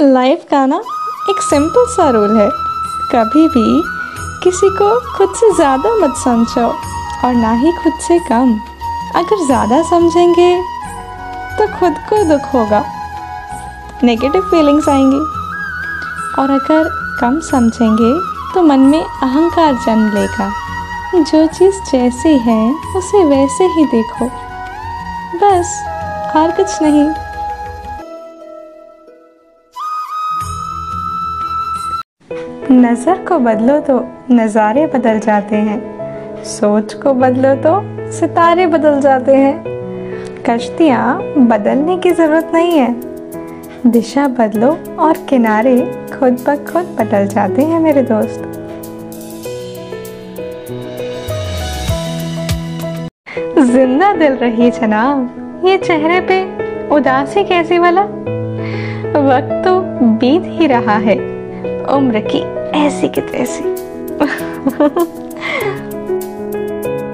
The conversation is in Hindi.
लाइफ का ना एक सिंपल सा रूल है। कभी भी किसी को खुद से ज़्यादा मत समझो और ना ही खुद से कम। अगर ज़्यादा समझेंगे तो खुद को दुख होगा। नेगेटिव फीलिंग्स आएँगी। और अगर कम समझेंगे तो मन में अहंकार जन्म लेगा। जो चीज़ जैसी है, उसे वैसे ही देखो। बस, और कुछ नहीं। नज़र को बदलो तो नज़ारे बदल जाते हैं। सोच को बदलो तो सितारे बदल जाते हैं। कश्तियाँ बदलने की ज़रूरत नहीं है। दिशा बदलो और किनारे खुद ब खुद बदल जाते हैं मेरे दोस्त। ज़िंदा दिल रही जनाब, ये चेहरे पे उदासी कैसी वाला? वक्त तो बीत ही रहा है। उम्र की ऐसी की तैसी।